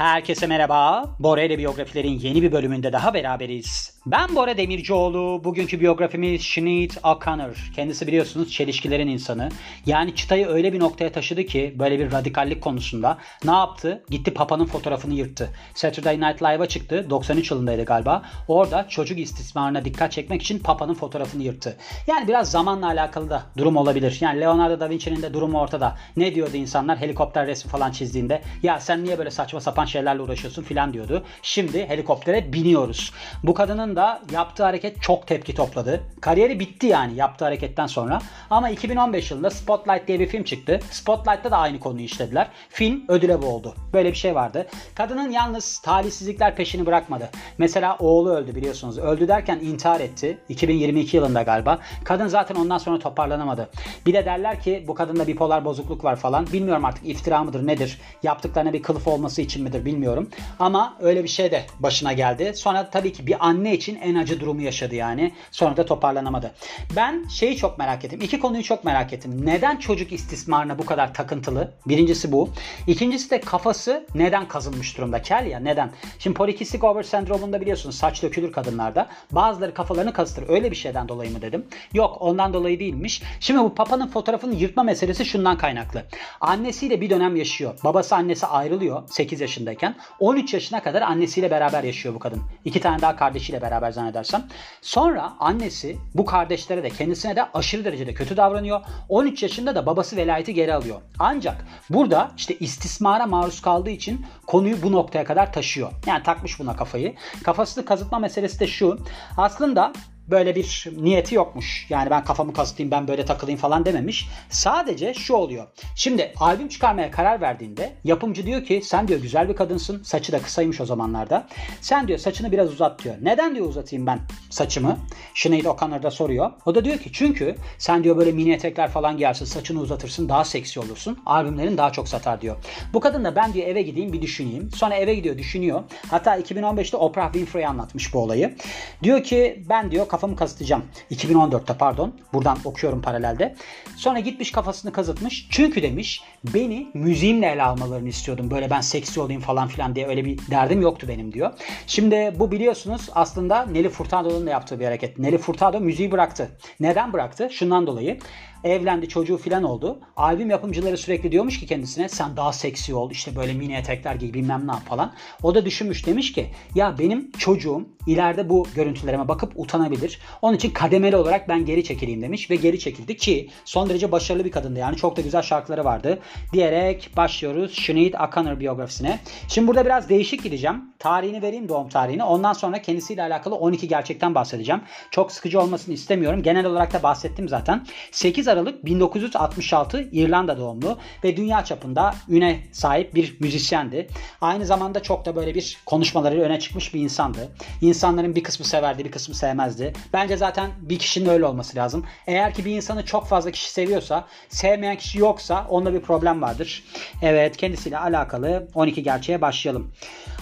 Herkese merhaba. Bora ile biyografilerin yeni bir bölümünde daha beraberiz. Ben Bora Demircioğlu. Bugünkü biyografimiz Sinead O'Connor. Kendisi biliyorsunuz çelişkilerin insanı. Yani çıtayı öyle bir noktaya taşıdı ki böyle bir radikallik konusunda. Ne yaptı? Gitti Papa'nın fotoğrafını yırttı. Saturday Night Live'a çıktı. 93 yılındaydı galiba. Orada çocuk istismarına dikkat çekmek için Papa'nın fotoğrafını yırttı. Yani biraz zamanla alakalı da durum olabilir. Yani Leonardo da Vinci'nin de durumu ortada. Ne diyordu insanlar helikopter resmi falan çizdiğinde? Ya sen niye böyle saçma sapan şeylerle uğraşıyorsun filan diyordu. Şimdi helikoptere biniyoruz. Bu kadının yaptığı hareket çok tepki topladı. Kariyeri bitti yani yaptığı hareketten sonra. Ama 2015 yılında Spotlight diye bir film çıktı. Spotlight'ta da aynı konuyu işlediler. Film ödüle boğuldu. Böyle bir şey vardı. Kadının yalnız talihsizlikler peşini bırakmadı. Mesela oğlu öldü biliyorsunuz. Öldü derken intihar etti. 2022 yılında galiba. Kadın zaten ondan sonra toparlanamadı. Bir de derler ki bu kadında bipolar bozukluk var falan. Bilmiyorum artık iftira mıdır nedir? Yaptıklarına bir kılıf olması için midir bilmiyorum. Ama öyle bir şey de başına geldi. Sonra tabii ki bir anne için en acı durumu yaşadı yani. Sonra da toparlanamadı. Ben şeyi çok merak ettim. İki konuyu çok merak ettim. Neden çocuk istismarına bu kadar takıntılı? Birincisi bu. İkincisi de kafası neden kazınmış durumda? Kel ya neden? Şimdi polikistik over sendromunda biliyorsunuz saç dökülür kadınlarda. Bazıları kafalarını kazıtır. Öyle bir şeyden dolayı mı dedim. Yok ondan dolayı değilmiş. Şimdi bu papanın fotoğrafını yırtma meselesi şundan kaynaklı. Annesiyle bir dönem yaşıyor. Babası annesi ayrılıyor 8 yaşındayken. 13 yaşına kadar annesiyle beraber yaşıyor bu kadın. İki tane daha kardeşiyle beraber zannedersem. Sonra annesi bu kardeşlere de kendisine de aşırı derecede kötü davranıyor. 13 yaşında da babası velayeti geri alıyor. Ancak burada işte istismara maruz kaldığı için konuyu bu noktaya kadar taşıyor. Yani takmış buna kafayı. Kafasını kazıtma meselesi de şu. Aslında böyle bir niyeti yokmuş. Yani ben kafamı kazıtayım ben böyle takılayım falan dememiş. Sadece şu oluyor. Şimdi albüm çıkarmaya karar verdiğinde yapımcı diyor ki sen diyor güzel bir kadınsın. Saçı da kısaymış o zamanlarda. Sen diyor saçını biraz uzat diyor. Neden diyor uzatayım ben saçımı? Sinead O'Connor da soruyor. O da diyor ki çünkü sen diyor böyle mini etekler falan giyersin saçını uzatırsın daha seksi olursun. Albümlerin daha çok satar diyor. Bu kadın da ben diyor eve gideyim bir düşüneyim. Sonra eve gidiyor düşünüyor. Hatta 2015'te Oprah Winfrey anlatmış bu olayı. Diyor ki ben diyor kafamı kazıtacağım. 2014'te pardon. Buradan okuyorum paralelde. Sonra gitmiş kafasını kazıtmış. Çünkü demiş beni müziğimle ele almalarını istiyordum. Böyle ben seksi olayım falan filan diye öyle bir derdim yoktu benim diyor. Şimdi bu biliyorsunuz aslında Nelly Furtado'nun da yaptığı bir hareket. Nelly Furtado müziği bıraktı. Neden bıraktı? Şundan dolayı evlendi çocuğu filan oldu. Albüm yapımcıları sürekli diyormuş ki kendisine sen daha seksi ol işte böyle mini etekler giy bilmem ne yap falan. O da düşünmüş demiş ki ya benim çocuğum ileride bu görüntülerime bakıp utanabilir. Onun için kademeli olarak ben geri çekileyim demiş ve geri çekildi ki son derece başarılı bir kadındı yani çok da güzel şarkıları vardı. Diyerek başlıyoruz Sinead O'Connor biyografisine. Şimdi burada biraz değişik gideceğim. Tarihini vereyim doğum tarihini. Ondan sonra kendisiyle alakalı 12 gerçekten bahsedeceğim. Çok sıkıcı olmasını istemiyorum. Genel olarak da bahsettim zaten. 8 Aralık 1966 İrlanda doğumlu ve dünya çapında üne sahip bir müzisyendi. Aynı zamanda çok da böyle bir konuşmaları öne çıkmış bir insandı. İnsanların bir kısmı severdi, bir kısmı sevmezdi. Bence zaten bir kişinin öyle olması lazım. Eğer ki bir insanı çok fazla kişi seviyorsa, sevmeyen kişi yoksa onda bir problem vardır. Evet, kendisiyle alakalı 12 gerçeğe başlayalım.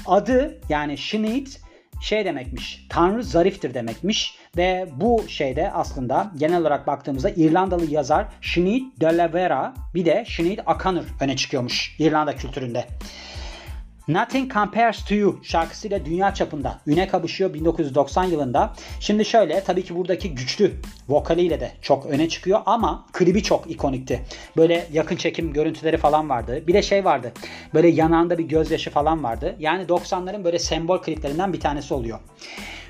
Adı yani Sinead şey demekmiş. Tanrı zariftir demekmiş ve bu şeyde aslında genel olarak baktığımızda İrlandalı yazar Sinead de la Vera bir de Sinead O'Connor öne çıkıyormuş İrlanda kültüründe. Nothing Compares to You şarkısıyla dünya çapında üne kabışıyor 1990 yılında. Şimdi şöyle tabii ki buradaki güçlü vokaliyle de çok öne çıkıyor ama klibi çok ikonikti. Böyle yakın çekim görüntüleri falan vardı. Bir de şey vardı. Böyle yanağında bir gözyaşı falan vardı. Yani 90'ların böyle sembol kliplerinden bir tanesi oluyor.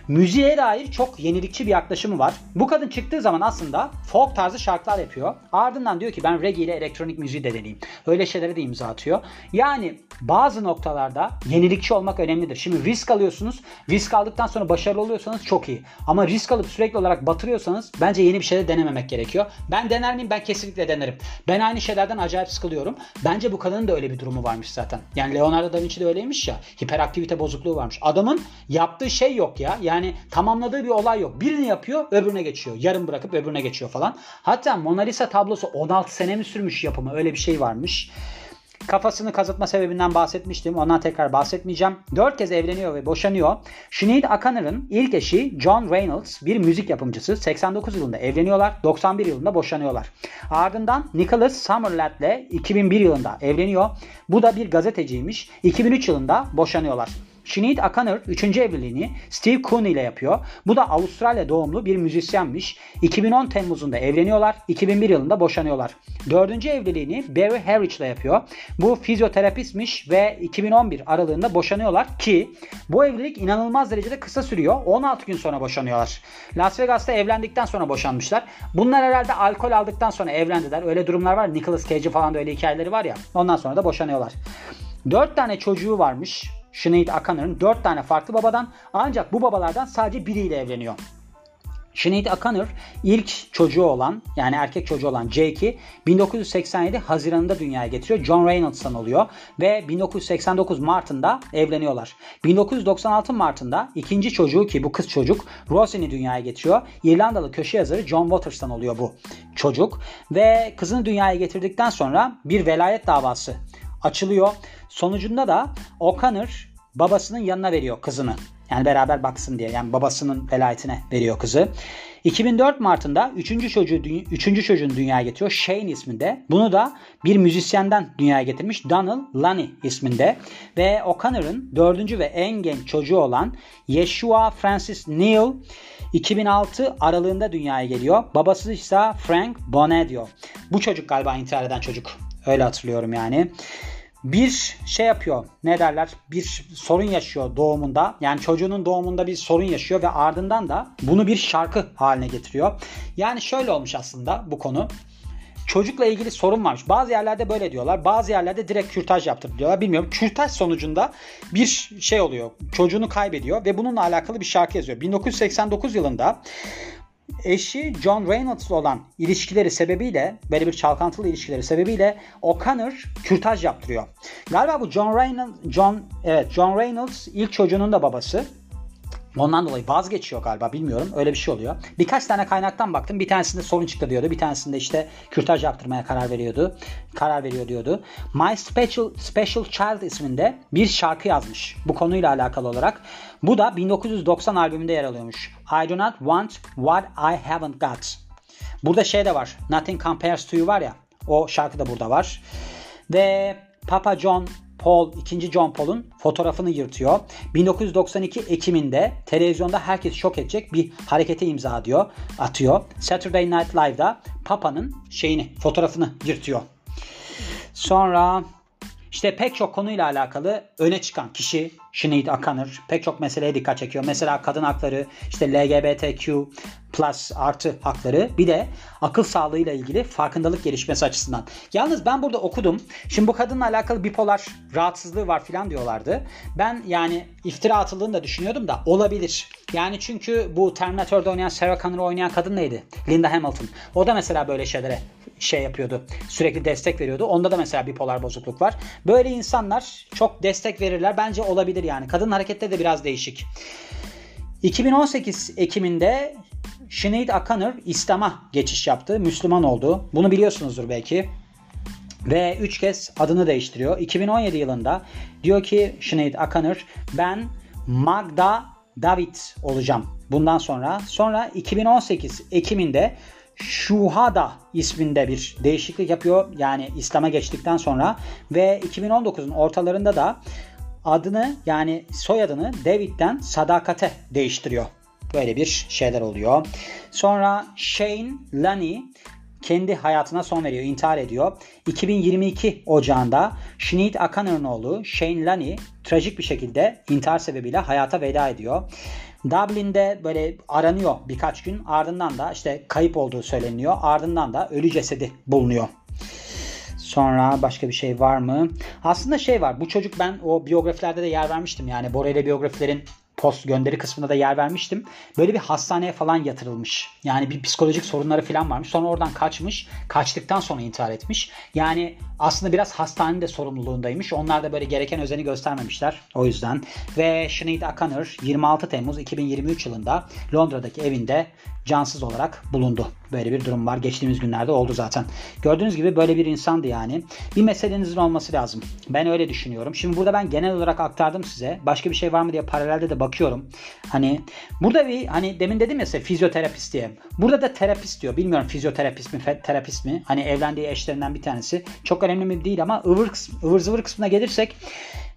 Müziğe dair çok yenilikçi bir yaklaşımı var. Bu kadın çıktığı zaman aslında folk tarzı şarkılar yapıyor. Ardından diyor ki ben reggae ile elektronik müziği de deneyeyim. Öyle şeylere de imza atıyor. Yani bazı noktalarda yenilikçi olmak önemlidir. Şimdi risk alıyorsunuz. Risk aldıktan sonra başarılı oluyorsanız çok iyi. Ama risk alıp sürekli olarak batırıyorsanız bence yeni bir şeyler denememek gerekiyor. Ben dener miyim? Ben kesinlikle denerim. Ben aynı şeylerden acayip sıkılıyorum. Bence bu kadının da öyle bir durumu varmış zaten. Yani Leonardo da Vinci de öyleymiş ya. Hiperaktivite bozukluğu varmış. Adamın yaptığı şey yok ya. Yani yani tamamladığı bir olay yok. Birini yapıyor öbürüne geçiyor. Yarım bırakıp öbürüne geçiyor falan. Hatta Mona Lisa tablosu 16 sene mi sürmüş yapımı öyle bir şey varmış. Kafasını kazıtma sebebinden bahsetmiştim. Ondan tekrar bahsetmeyeceğim. Dört kez evleniyor ve boşanıyor. Sinead O'Connor'ın ilk eşi John Reynolds bir müzik yapımcısı. 89 yılında evleniyorlar. 91 yılında boşanıyorlar. Ardından Nicholas Summerland'le 2001 yılında evleniyor. Bu da bir gazeteciymiş. 2003 yılında boşanıyorlar. Sinead O'Connor 3. evliliğini Steve Cooney ile yapıyor. Bu da Avustralya doğumlu bir müzisyenmiş. 2010 Temmuz'unda evleniyorlar. 2001 yılında boşanıyorlar. 4. evliliğini Barry Harridge ile yapıyor. Bu fizyoterapistmiş ve 2011 aralığında boşanıyorlar ki bu evlilik inanılmaz derecede kısa sürüyor. 16 gün sonra boşanıyorlar. Las Vegas'ta evlendikten sonra boşanmışlar. Bunlar herhalde alkol aldıktan sonra evlendiler. Öyle durumlar var. Nicolas Cage'in falan da öyle hikayeleri var ya. Ondan sonra da boşanıyorlar. 4 tane çocuğu varmış. Sinead O'Connor'ın 4 tane farklı babadan ancak bu babalardan sadece biriyle evleniyor. Sinead O'Connor ilk çocuğu olan yani erkek çocuğu olan Jake'i 1987 Haziran'ında dünyaya getiriyor. John Reynolds'tan oluyor ve 1989 Mart'ında evleniyorlar. 1996 Mart'ında ikinci çocuğu ki bu kız çocuk Rosie'ni dünyaya getiriyor. İrlandalı köşe yazarı John Waters'tan oluyor bu çocuk ve kızını dünyaya getirdikten sonra bir velayet davası açılıyor. Sonucunda da O'Connor babasının yanına veriyor kızını. Yani beraber baksın diye. Yani babasının velayetine veriyor kızı. 2004 Mart'ında 3. çocuğu 3. çocuğun dünyaya getiriyor. Shane isminde. Bunu da bir müzisyenden dünyaya getirmiş. Donald Lunny isminde. Ve O'Connor'ın 4. ve en genç çocuğu olan Yeshua Francis Neal 2006 aralığında dünyaya geliyor. Babası ise Frank Bonadio. Bu çocuk galiba intihar eden çocuk. Öyle hatırlıyorum yani bir şey yapıyor. Ne derler? Bir sorun yaşıyor doğumunda. Yani çocuğunun doğumunda bir sorun yaşıyor ve ardından da bunu bir şarkı haline getiriyor. Yani şöyle olmuş aslında bu konu. Çocukla ilgili sorun varmış. Bazı yerlerde böyle diyorlar. Bazı yerlerde direkt kürtaj yaptır diyorlar. Bilmiyorum. Kürtaj sonucunda bir şey oluyor. Çocuğunu kaybediyor ve bununla alakalı bir şarkı yazıyor. 1989 yılında eşi John Reynolds'la olan ilişkileri sebebiyle böyle bir çalkantılı ilişkileri sebebiyle O'Connor kürtaj yaptırıyor. Galiba bu John Reynolds John evet John Reynolds ilk çocuğunun da babası. Ondan dolayı vazgeçiyor galiba bilmiyorum. Öyle bir şey oluyor. Birkaç tane kaynaktan baktım. Bir tanesinde sorun çıktı diyordu. Bir tanesinde işte kürtaj yaptırmaya karar veriyordu. Karar veriyor diyordu. My Special Special Child isminde bir şarkı yazmış. Bu konuyla alakalı olarak. Bu da 1990 albümünde yer alıyormuş. I do not want what I haven't got. Burada şey de var. Nothing compares to you var ya. O şarkı da burada var. Ve Papa John Paul, 2. John Paul'un fotoğrafını yırtıyor. 1992 Ekim'inde televizyonda herkes şok edecek bir harekete imza diyor, atıyor. Saturday Night Live'da Papa'nın şeyini, fotoğrafını yırtıyor. Sonra işte pek çok konuyla alakalı öne çıkan kişi Sinead O'Connor pek çok meseleye dikkat çekiyor. Mesela kadın hakları, işte LGBTQ plus artı hakları bir de akıl sağlığıyla ilgili farkındalık gelişmesi açısından. Yalnız ben burada okudum. Şimdi bu kadınla alakalı bipolar rahatsızlığı var filan diyorlardı. Ben yani iftira atıldığını da düşünüyordum da olabilir. Yani çünkü bu Terminator'da oynayan Sarah Connor'ı oynayan kadın neydi? Linda Hamilton. O da mesela böyle şeylere şey yapıyordu. Sürekli destek veriyordu. Onda da mesela bipolar bozukluk var. Böyle insanlar çok destek verirler. Bence olabilir yani. Kadın harekette de biraz değişik. 2018 Ekim'inde Sinead O'Connor İslam'a geçiş yaptı. Müslüman oldu. Bunu biliyorsunuzdur belki. Ve 3 kez adını değiştiriyor. 2017 yılında diyor ki Sinead O'Connor ben Magda David olacağım bundan sonra. Sonra 2018 Ekim'inde Şuhada isminde bir değişiklik yapıyor. Yani İslam'a geçtikten sonra ve 2019'un ortalarında da adını yani soyadını David'den Sadakate değiştiriyor. Böyle bir şeyler oluyor. Sonra Shane Lani kendi hayatına son veriyor, intihar ediyor. 2022 Ocağında Sinead O'Connor'ın oğlu Shane Lani trajik bir şekilde intihar sebebiyle hayata veda ediyor. Dublin'de böyle aranıyor birkaç gün. Ardından da işte kayıp olduğu söyleniyor. Ardından da ölü cesedi bulunuyor. Sonra başka bir şey var mı? Aslında şey var. Bu çocuk ben o biyografilerde de yer vermiştim. Yani Borel'e biyografilerin post gönderi kısmında da yer vermiştim. Böyle bir hastaneye falan yatırılmış. Yani bir psikolojik sorunları falan varmış. Sonra oradan kaçmış. Kaçtıktan sonra intihar etmiş. Yani aslında biraz hastanenin de sorumluluğundaymış. Onlar da böyle gereken özeni göstermemişler. O yüzden. Ve Sinead O'Connor 26 Temmuz 2023 yılında Londra'daki evinde cansız olarak bulundu. Böyle bir durum var. Geçtiğimiz günlerde oldu zaten. Gördüğünüz gibi böyle bir insandı yani. Bir meselenizin olması lazım. Ben öyle düşünüyorum. Şimdi burada ben genel olarak aktardım size. Başka bir şey var mı diye paralelde de bakıyorum. Hani burada bir hani demin dedim ya size fizyoterapist diye. Burada da terapist diyor. Bilmiyorum fizyoterapist mi, terapist mi? Hani evlendiği eşlerinden bir tanesi. Çok önemli mi değil ama ıvır, ıvır zıvır kısmına gelirsek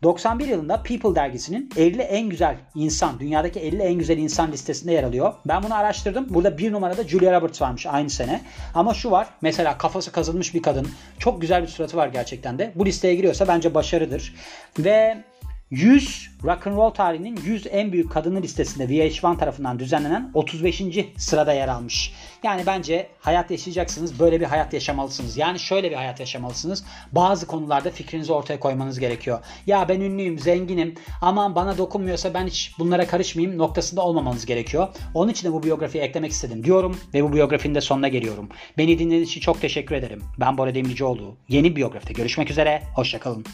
91 yılında People dergisinin 50 en güzel insan, dünyadaki 50 en güzel insan listesinde yer alıyor. Ben bunu araştırdım. Burada bir numarada Julia Roberts varmış aynı sene. Ama şu var. Mesela kafası kazılmış bir kadın. Çok güzel bir suratı var gerçekten de. Bu listeye giriyorsa bence başarıdır. Ve 100 rock and roll tarihinin 100 en büyük kadını listesinde VH1 tarafından düzenlenen 35. sırada yer almış. Yani bence hayat yaşayacaksınız. Böyle bir hayat yaşamalısınız. Yani şöyle bir hayat yaşamalısınız. Bazı konularda fikrinizi ortaya koymanız gerekiyor. Ya ben ünlüyüm, zenginim. Aman bana dokunmuyorsa ben hiç bunlara karışmayayım noktasında olmamanız gerekiyor. Onun için de bu biyografiyi eklemek istedim diyorum ve bu biyografinin de sonuna geliyorum. Beni dinlediğiniz için çok teşekkür ederim. Ben Bora Demircioğlu. Yeni biyografide görüşmek üzere. Hoşçakalın.